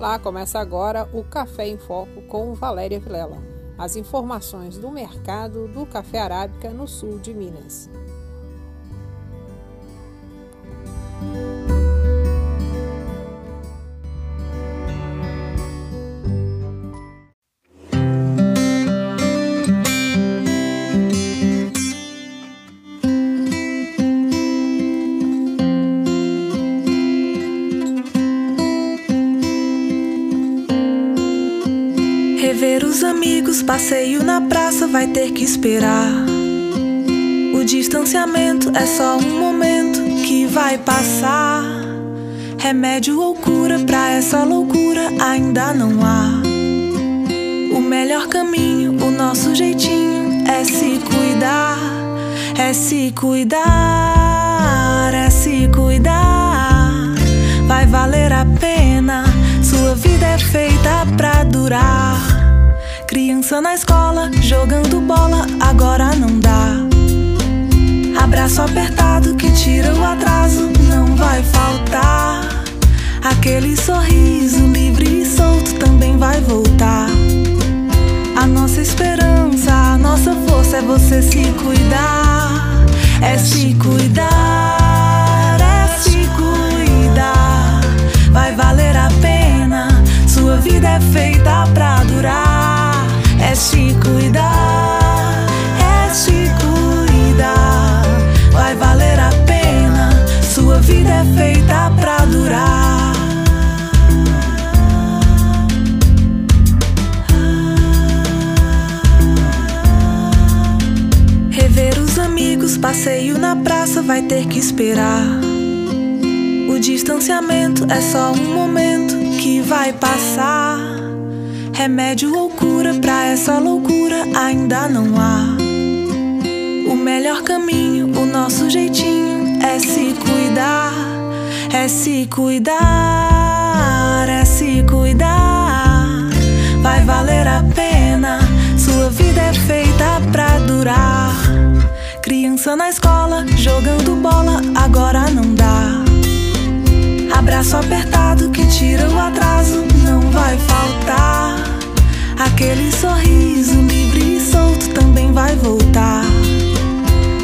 Olá, começa agora o Café em Foco com Valéria Vilela. As informações do mercado do café arábica no sul de Minas. Passeio na praça vai ter que esperar. O distanciamento é só um momento que vai passar. Remédio ou cura pra essa loucura ainda não há. O melhor caminho, o nosso jeitinho é se cuidar, é se cuidar, é se cuidar. Vai valer a pena, sua vida é feita pra durar. Criança na escola, jogando bola, agora não dá. Abraço apertado que tira o atraso, não vai faltar. Aquele sorriso livre e solto também vai voltar. A nossa esperança, a nossa força é você se cuidar. É se cuidar, se cuidar, é se cuidar. Vai valer a pena, sua vida é feita pra durar. Rever os amigos, passeio na praça vai ter que esperar. O distanciamento é só um momento que vai passar. Remédio ou cura pra essa loucura ainda não há. O melhor caminho, o nosso jeitinho é se cuidar, é se cuidar, é se cuidar. Vai valer a pena, sua vida é feita pra durar. Criança na escola, jogando bola, agora não dá. Abraço apertado que tira o atraso, não vai faltar. Aquele sorriso livre e solto também vai voltar.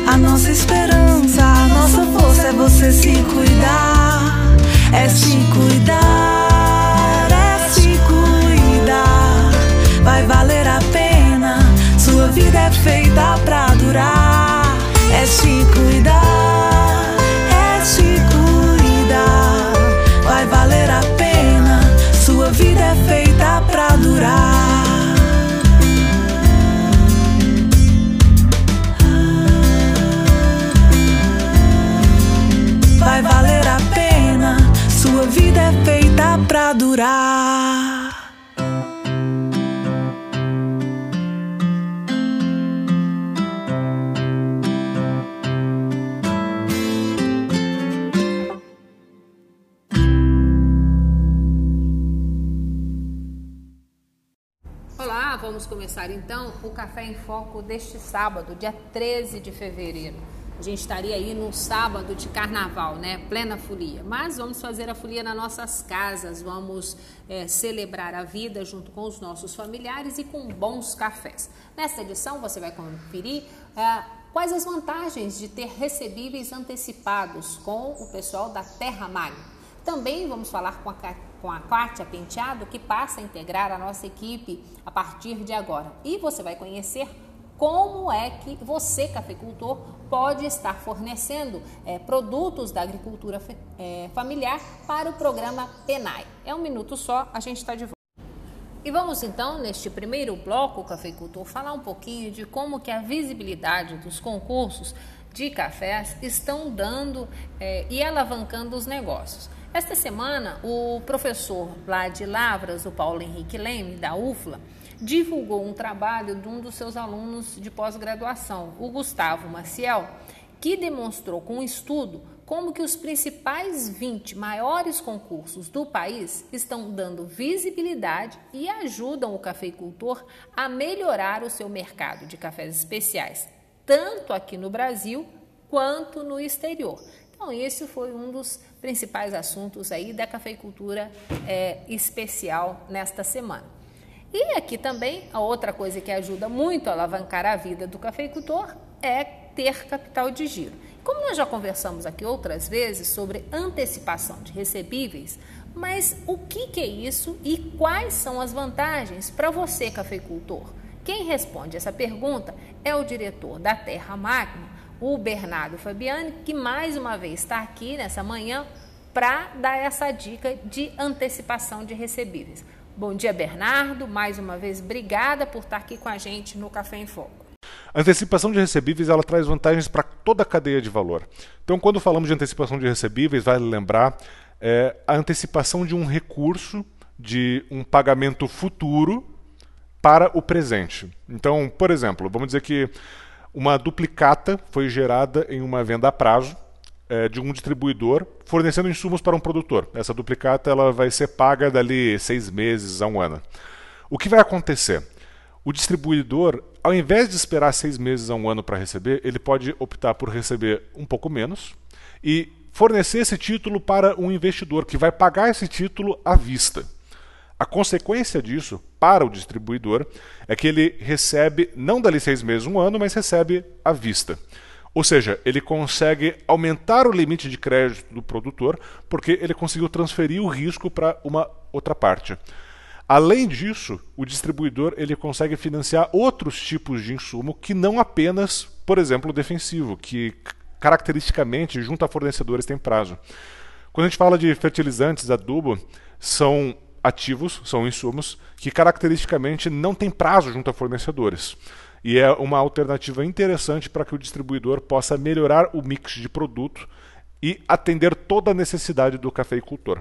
A nossa esperança, a nossa força é você se cuidar. É se cuidar, é se cuidar. Vai valer pra durar. Olá, vamos começar então o Café em Foco deste sábado, dia 13 de fevereiro. A gente estaria aí no sábado de carnaval, né? Plena folia. Mas vamos fazer a folia nas nossas casas, vamos é, celebrar a vida junto com os nossos familiares e com bons cafés. Nesta edição você vai conferir é, quais as vantagens de ter recebíveis antecipados com o pessoal da Terra Magna. Também vamos falar com a, com a Kátia Penteado, que passa a integrar a nossa equipe a partir de agora. E você vai conhecer como é que você, cafeicultor, pode estar fornecendo é, produtos da agricultura é, familiar para o programa PENAI. É um minuto só, a gente está de volta. E vamos então, neste primeiro bloco, cafeicultor, falar um pouquinho de como que a visibilidade dos concursos de cafés estão dando é, e alavancando os negócios. Esta semana, o professor lá de Lavras, o Paulo Henrique Leme, da UFLA, divulgou um trabalho de um dos seus alunos de pós-graduação, o Gustavo Maciel, que demonstrou com um estudo como que os principais 20 maiores concursos do país estão dando visibilidade e ajudam o cafeicultor a melhorar o seu mercado de cafés especiais, tanto aqui no Brasil quanto no exterior. Então, esse foi um dos principais assuntos aí da cafeicultura é, especial nesta semana. E aqui também, a outra coisa que ajuda muito a alavancar a vida do cafeicultor é ter capital de giro. Como nós já conversamos aqui outras vezes sobre antecipação de recebíveis, mas o que, que é isso e quais são as vantagens para você, cafeicultor? Quem responde essa pergunta é o diretor da Terra Magna, o Bernardo Fabiani, que mais uma vez está aqui nessa manhã para dar essa dica de antecipação de recebíveis. Bom dia, Bernardo. Mais uma vez, obrigada por estar aqui com a gente no Café em Foco. A antecipação de recebíveis ela traz vantagens para toda a cadeia de valor. Então, quando falamos de antecipação de recebíveis, vale lembrar é, a antecipação de um recurso de um pagamento futuro para o presente. Então, por exemplo, vamos dizer que uma duplicata foi gerada em uma venda a prazo é, de um distribuidor fornecendo insumos para um produtor. Essa duplicata ela vai ser paga dali seis meses a um ano. O que vai acontecer? O distribuidor, ao invés de esperar seis meses a um ano para receber, ele pode optar por receber um pouco menos e fornecer esse título para um investidor que vai pagar esse título à vista. A consequência disso para o distribuidor é que ele recebe, não dali seis meses, um ano, mas recebe à vista. Ou seja, ele consegue aumentar o limite de crédito do produtor porque ele conseguiu transferir o risco para uma outra parte. Além disso, o distribuidor ele consegue financiar outros tipos de insumo que não apenas, por exemplo, o defensivo, que caracteristicamente, junto a fornecedores, tem prazo. Quando a gente fala de fertilizantes, adubo, são ativos, são insumos, que caracteristicamente não têm prazo junto a fornecedores e é uma alternativa interessante para que o distribuidor possa melhorar o mix de produto e atender toda a necessidade do cafeicultor.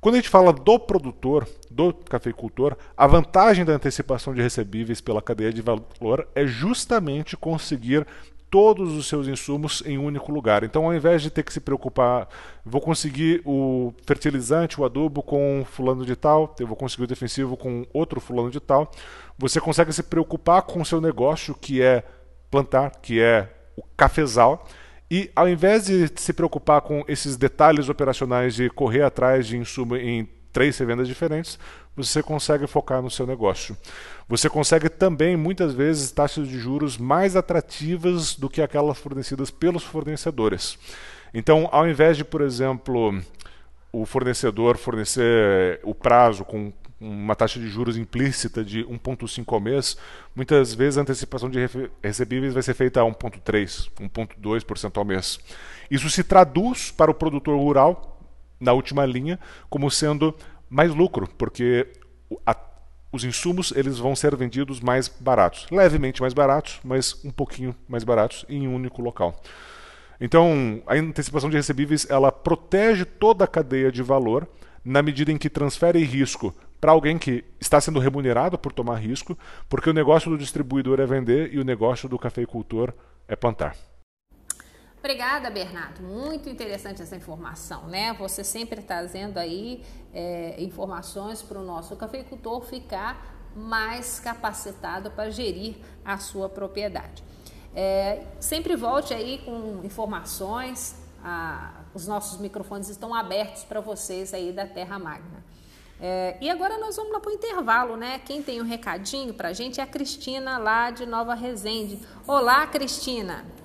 Quando a gente fala do produtor, do cafeicultor, a vantagem da antecipação de recebíveis pela cadeia de valor é justamente conseguir todos os seus insumos em um único lugar. Então, ao invés de ter que se preocupar, vou conseguir o fertilizante, o adubo com fulano de tal, eu vou conseguir o defensivo com outro fulano de tal, você consegue se preocupar com o seu negócio, que é plantar, que é o cafezal, e ao invés de se preocupar com esses detalhes operacionais de correr atrás de insumo em três revendas diferentes, você consegue focar no seu negócio. Você consegue também, muitas vezes, taxas de juros mais atrativas do que aquelas fornecidas pelos fornecedores. Então, ao invés de, por exemplo, o fornecedor fornecer o prazo com uma taxa de juros implícita de 1,5 ao mês, muitas vezes a antecipação de recebíveis vai ser feita a 1,3%, 1,2% ao mês. Isso se traduz para o produtor rural, na última linha, como sendo mais lucro, porque a, os insumos eles vão ser vendidos mais baratos, levemente mais baratos, mas um pouquinho mais baratos em um único local. Então, a antecipação de recebíveis ela protege toda a cadeia de valor na medida em que transfere risco para alguém que está sendo remunerado por tomar risco, porque o negócio do distribuidor é vender e o negócio do cafeicultor é plantar. Obrigada, Bernardo. Muito interessante essa informação, né? Você sempre trazendo aí é, informações para o nosso cafeicultor ficar mais capacitado para gerir a sua propriedade. É, sempre volte aí com informações. os nossos microfones estão abertos para vocês aí da Terra Magna. É, e agora nós vamos lá para o intervalo, né? Quem tem um recadinho para a gente é a Cristina lá de Nova Resende. Olá, Cristina!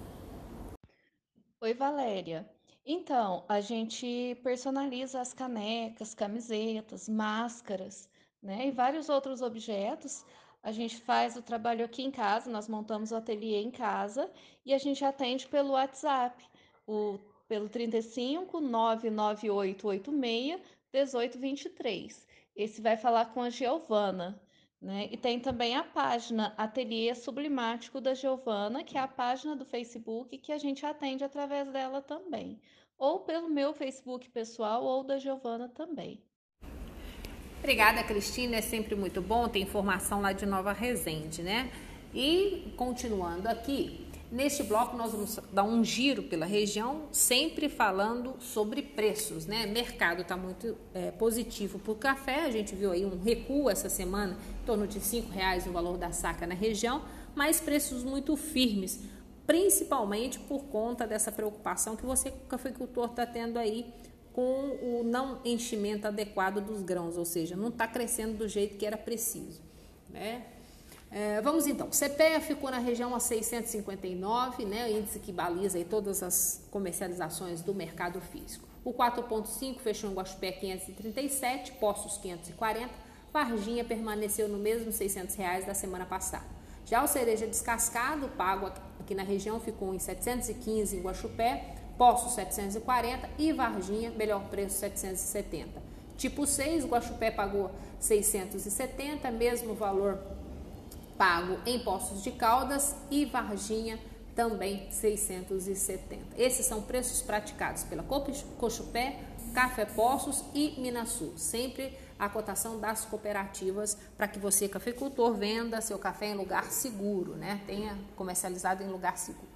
Oi, Valéria. Então, a gente personaliza as canecas, camisetas, máscaras, né? E vários outros objetos. A gente faz o trabalho aqui em casa, nós montamos o ateliê em casa e a gente atende pelo WhatsApp, o, pelo 35 99886 1823. Esse vai falar com a Giovana. Né? E tem também a página Ateliê Sublimático da Giovana, que é a página do Facebook que a gente atende através dela também. Ou pelo meu Facebook pessoal ou da Giovana também. Obrigada, Cristina. É sempre muito bom ter informação lá de Nova Resende, né? E continuando aqui, Neste bloco, nós vamos dar um giro pela região, sempre falando sobre preços, né? Mercado está muito é, positivo para o café, a gente viu aí um recuo essa semana, em torno de R$ reais o valor da saca na região, mas preços muito firmes principalmente por conta dessa preocupação que você, cafeicultor, está tendo aí com o não enchimento adequado dos grãos, ou seja, não está crescendo do jeito que era preciso. Né? É, vamos então, CPEA ficou na região a 659, né, índice que baliza aí todas as comercializações do mercado físico. O 4.5 fechou em Guaxupé 537, Poços 540, Varginha permaneceu no mesmo 600 reais da semana passada. Já o cereja descascado, pago aqui na região, ficou em 715 em Guaxupé, Poços 740 e Varginha, melhor preço 770. Tipo 6, Guaxupé pagou 670, mesmo valor pago em Poços de Caldas e Varginha também 670. Esses são preços praticados pela Cochupé, Café Poços e Minasul. Sempre a cotação das cooperativas para que você, cafeicultor, venda seu café em lugar seguro, né? Tenha comercializado em lugar seguro.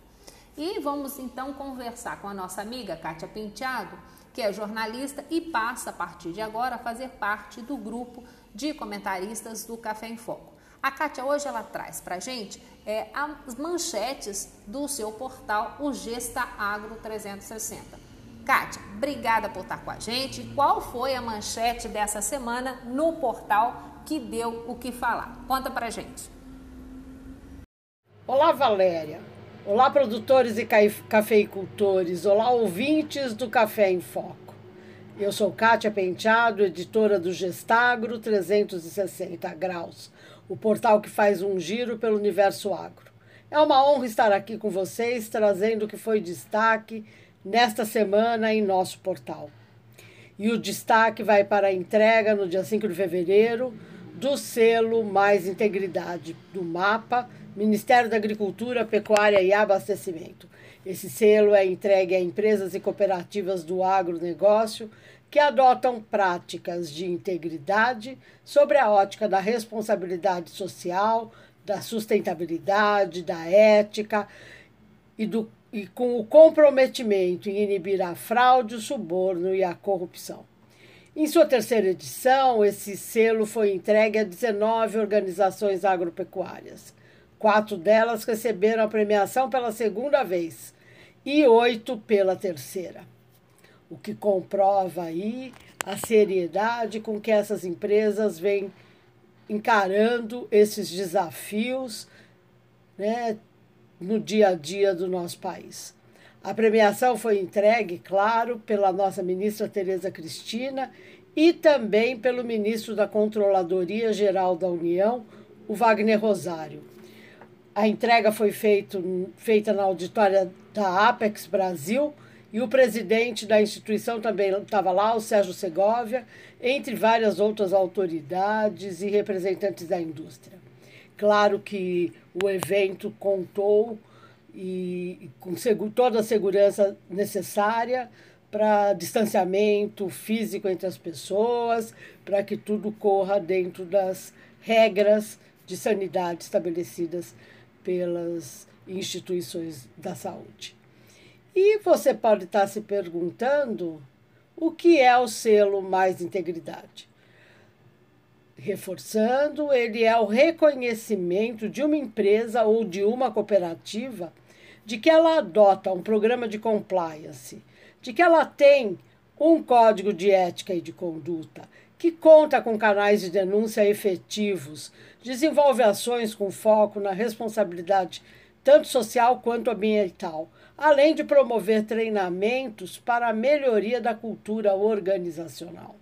E vamos então conversar com a nossa amiga Kátia Penteado, que é jornalista e passa a partir de agora a fazer parte do grupo de comentaristas do Café em Foco. A Kátia hoje ela traz para gente é, as manchetes do seu portal, o Gesta Agro 360. Kátia, obrigada por estar com a gente. Qual foi a manchete dessa semana no portal que deu o que falar? Conta para gente. Olá, Valéria. Olá, produtores e cafeicultores. Olá, ouvintes do Café em Foco. Eu sou Kátia Penteado, editora do Gestagro 360 Graus o portal que faz um giro pelo universo agro. É uma honra estar aqui com vocês, trazendo o que foi destaque nesta semana em nosso portal. E o destaque vai para a entrega no dia 5 de fevereiro do selo Mais Integridade do MAPA, Ministério da Agricultura, Pecuária e Abastecimento. Esse selo é entregue a empresas e cooperativas do agronegócio que adotam práticas de integridade sobre a ótica da responsabilidade social, da sustentabilidade, da ética e, do, e com o comprometimento em inibir a fraude, o suborno e a corrupção. Em sua terceira edição, esse selo foi entregue a 19 organizações agropecuárias. Quatro delas receberam a premiação pela segunda vez e oito pela terceira o que comprova aí a seriedade com que essas empresas vêm encarando esses desafios né, no dia a dia do nosso país. A premiação foi entregue, claro, pela nossa ministra Tereza Cristina e também pelo ministro da Controladoria Geral da União, o Wagner Rosário. A entrega foi feito, feita na auditória da Apex Brasil, e o presidente da instituição também estava lá, o Sérgio Segovia, entre várias outras autoridades e representantes da indústria. Claro que o evento contou e com toda a segurança necessária para distanciamento físico entre as pessoas, para que tudo corra dentro das regras de sanidade estabelecidas pelas instituições da saúde. E você pode estar se perguntando o que é o selo Mais Integridade. Reforçando, ele é o reconhecimento de uma empresa ou de uma cooperativa de que ela adota um programa de compliance, de que ela tem um código de ética e de conduta, que conta com canais de denúncia efetivos, desenvolve ações com foco na responsabilidade tanto social quanto ambiental, além de promover treinamentos para a melhoria da cultura organizacional.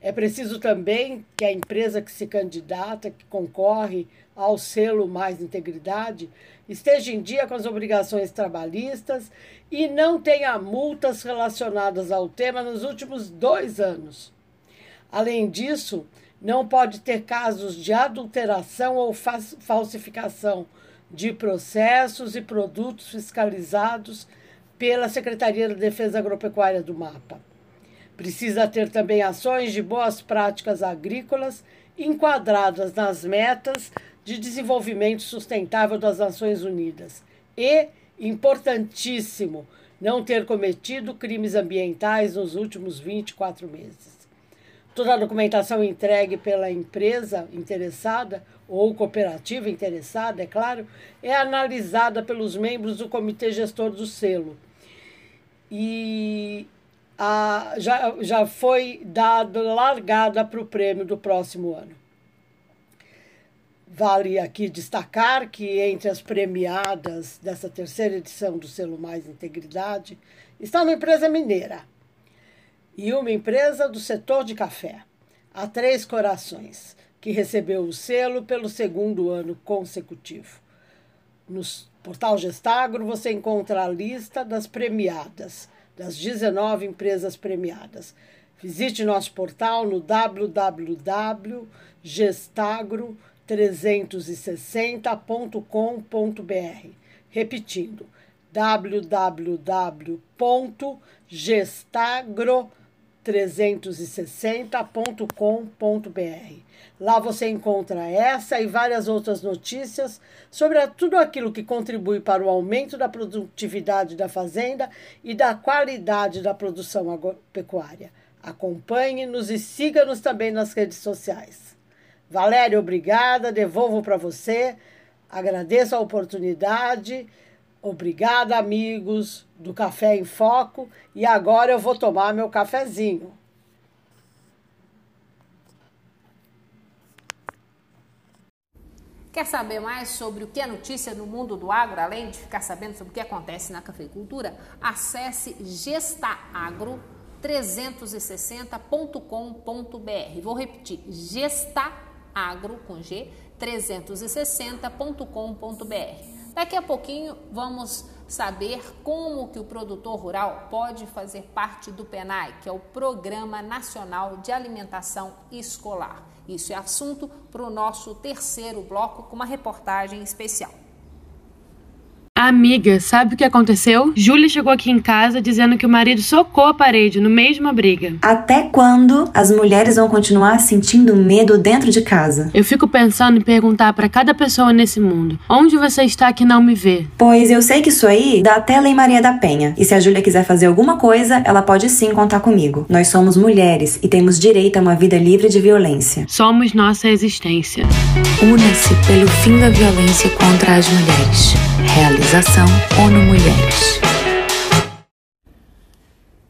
É preciso também que a empresa que se candidata, que concorre ao selo Mais Integridade, esteja em dia com as obrigações trabalhistas e não tenha multas relacionadas ao tema nos últimos dois anos. Além disso, não pode ter casos de adulteração ou falsificação de processos e produtos fiscalizados pela Secretaria da Defesa Agropecuária do MAPA. Precisa ter também ações de boas práticas agrícolas enquadradas nas metas de desenvolvimento sustentável das Nações Unidas e, importantíssimo, não ter cometido crimes ambientais nos últimos 24 meses. toda a documentação entregue pela empresa interessada ou cooperativa interessada, é claro, é analisada pelos membros do comitê gestor do selo. E a, já, já foi dada largada para o prêmio do próximo ano. Vale aqui destacar que entre as premiadas dessa terceira edição do selo Mais Integridade está uma empresa mineira e uma empresa do setor de café, a Três Corações, que recebeu o selo pelo segundo ano consecutivo. No portal Gestagro você encontra a lista das premiadas, das 19 empresas premiadas. Visite nosso portal no www.gestagro.com 360.com.br. Repetindo, www.gestagro360.com.br. Lá você encontra essa e várias outras notícias sobre tudo aquilo que contribui para o aumento da produtividade da fazenda e da qualidade da produção agropecuária. Acompanhe-nos e siga-nos também nas redes sociais. Valéria, obrigada, devolvo para você. Agradeço a oportunidade. Obrigada, amigos do Café em Foco. E agora eu vou tomar meu cafezinho. Quer saber mais sobre o que é notícia no mundo do agro, além de ficar sabendo sobre o que acontece na cafeicultura? Acesse gestaagro360.com.br. Vou repetir: gestaagro agro com G 360.com.br. Daqui a pouquinho vamos saber como que o produtor rural pode fazer parte do PENAI, que é o Programa Nacional de Alimentação Escolar. Isso é assunto para o nosso terceiro bloco com uma reportagem especial. Amiga, sabe o que aconteceu? Júlia chegou aqui em casa dizendo que o marido socou a parede no mesma briga. Até quando as mulheres vão continuar sentindo medo dentro de casa? Eu fico pensando em perguntar para cada pessoa nesse mundo: onde você está que não me vê? Pois eu sei que isso aí dá até Lei Maria da Penha. E se a Júlia quiser fazer alguma coisa, ela pode sim contar comigo. Nós somos mulheres e temos direito a uma vida livre de violência. Somos nossa existência. Una-se pelo fim da violência contra as mulheres. Realização ONU Mulheres.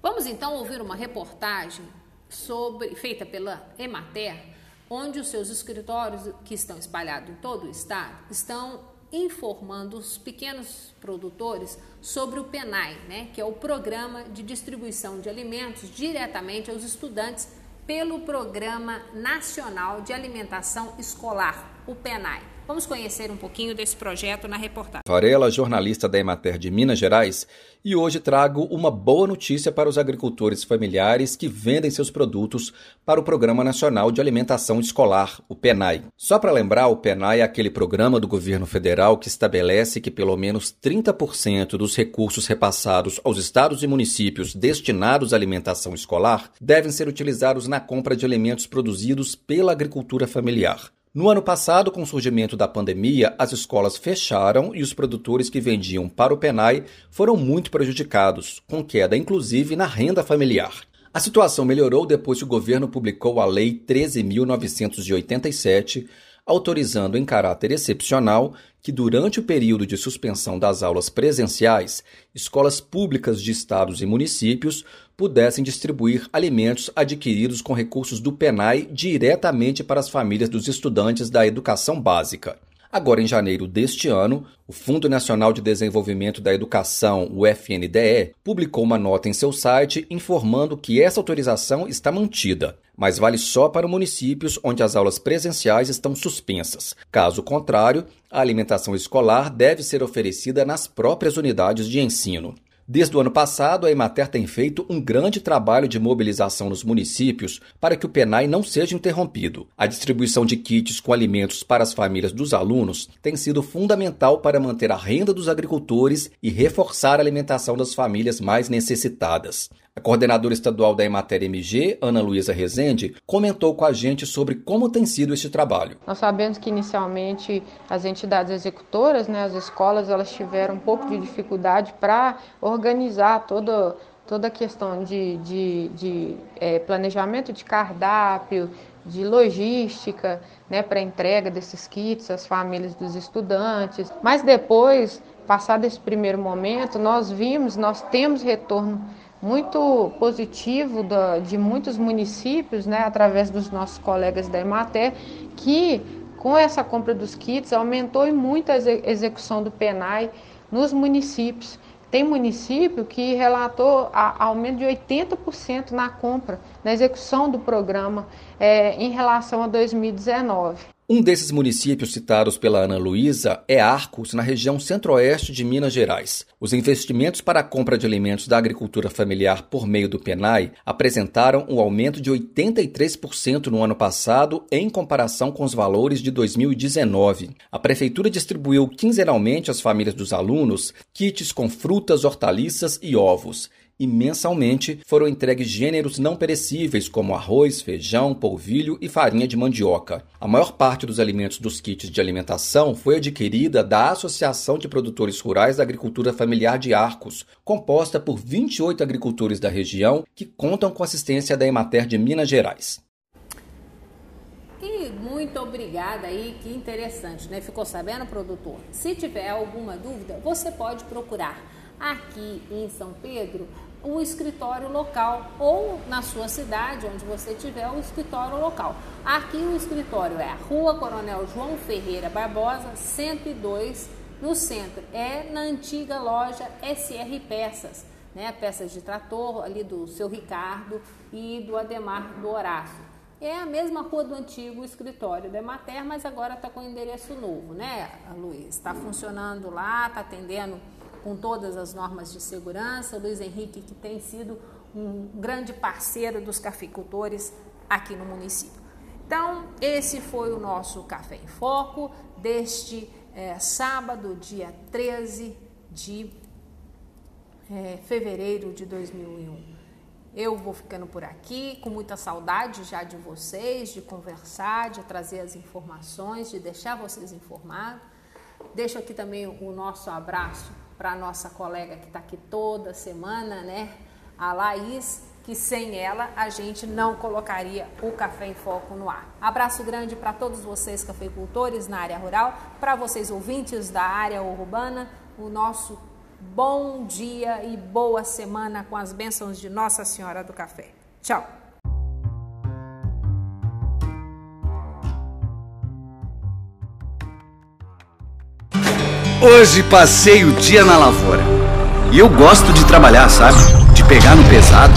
Vamos então ouvir uma reportagem sobre, feita pela Emater, onde os seus escritórios, que estão espalhados em todo o estado, estão informando os pequenos produtores sobre o PENAI, né, que é o Programa de Distribuição de Alimentos diretamente aos estudantes pelo Programa Nacional de Alimentação Escolar, o PENAI. Vamos conhecer um pouquinho desse projeto na reportagem. Varela, jornalista da Emater de Minas Gerais, e hoje trago uma boa notícia para os agricultores familiares que vendem seus produtos para o Programa Nacional de Alimentação Escolar, o PENAI. Só para lembrar, o PENAI é aquele programa do governo federal que estabelece que pelo menos 30% dos recursos repassados aos estados e municípios destinados à alimentação escolar devem ser utilizados na compra de alimentos produzidos pela agricultura familiar. No ano passado, com o surgimento da pandemia, as escolas fecharam e os produtores que vendiam para o Penai foram muito prejudicados, com queda inclusive na renda familiar. A situação melhorou depois que o governo publicou a Lei 13.987, autorizando em caráter excepcional que, durante o período de suspensão das aulas presenciais, escolas públicas de estados e municípios pudessem distribuir alimentos adquiridos com recursos do PENAI diretamente para as famílias dos estudantes da educação básica. Agora, em janeiro deste ano, o Fundo Nacional de Desenvolvimento da Educação, o FNDE, publicou uma nota em seu site informando que essa autorização está mantida, mas vale só para municípios onde as aulas presenciais estão suspensas. Caso contrário, a alimentação escolar deve ser oferecida nas próprias unidades de ensino. Desde o ano passado, a Emater tem feito um grande trabalho de mobilização nos municípios para que o PENAI não seja interrompido. A distribuição de kits com alimentos para as famílias dos alunos tem sido fundamental para manter a renda dos agricultores e reforçar a alimentação das famílias mais necessitadas. A coordenadora estadual da Emater MG, Ana Luísa Rezende, comentou com a gente sobre como tem sido este trabalho. Nós sabemos que inicialmente as entidades executoras, né, as escolas, elas tiveram um pouco de dificuldade para organizar todo toda a questão de, de, de é, planejamento de cardápio, de logística, né, para entrega desses kits às famílias dos estudantes. Mas depois, passado esse primeiro momento, nós vimos, nós temos retorno muito positivo da, de muitos municípios, né, através dos nossos colegas da Emater, que com essa compra dos kits aumentou muito a execução do PENAI nos municípios. Tem município que relatou aumento de 80% na compra, na execução do programa é, em relação a 2019. Um desses municípios citados pela Ana Luísa é Arcos, na região centro-oeste de Minas Gerais. Os investimentos para a compra de alimentos da agricultura familiar por meio do PENAI apresentaram um aumento de 83% no ano passado em comparação com os valores de 2019. A prefeitura distribuiu quinzenalmente às famílias dos alunos kits com frutas, hortaliças e ovos e mensalmente foram entregues gêneros não perecíveis como arroz, feijão, polvilho e farinha de mandioca. A maior parte dos alimentos dos kits de alimentação foi adquirida da Associação de Produtores Rurais da Agricultura Familiar de Arcos, composta por 28 agricultores da região que contam com assistência da Emater de Minas Gerais. E muito obrigada aí, que interessante, né? Ficou sabendo, produtor? Se tiver alguma dúvida, você pode procurar aqui em São Pedro o escritório local ou na sua cidade, onde você tiver o escritório local. Aqui o escritório é a Rua Coronel João Ferreira Barbosa, 102, no centro. É na antiga loja SR Peças, né? Peças de trator ali do seu Ricardo e do Ademar do Horácio. É a mesma rua do antigo escritório da Emater, mas agora está com endereço novo, né, Luiz? Está funcionando lá, está atendendo com todas as normas de segurança. Luiz Henrique, que tem sido um grande parceiro dos cafeicultores aqui no município. Então, esse foi o nosso Café em Foco deste é, sábado, dia 13 de é, fevereiro de 2001. Eu vou ficando por aqui com muita saudade já de vocês, de conversar, de trazer as informações, de deixar vocês informados. Deixo aqui também o nosso abraço para a nossa colega que está aqui toda semana, né? A Laís, que sem ela a gente não colocaria o Café em Foco no ar. Abraço grande para todos vocês cafeicultores na área rural, para vocês ouvintes da área urbana, o nosso bom dia e boa semana com as bênçãos de Nossa Senhora do Café. Tchau! Hoje passei o dia na lavoura. E eu gosto de trabalhar, sabe? De pegar no pesado.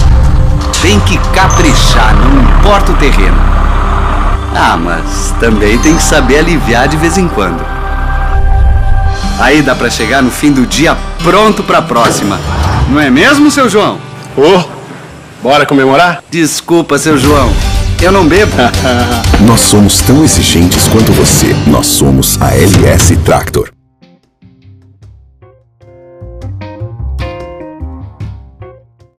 Tem que caprichar, não importa o terreno. Ah, mas também tem que saber aliviar de vez em quando. Aí dá para chegar no fim do dia pronto para a próxima. Não é mesmo, seu João? Ô, oh, bora comemorar? Desculpa, seu João. Eu não bebo. Nós somos tão exigentes quanto você. Nós somos a LS Tractor.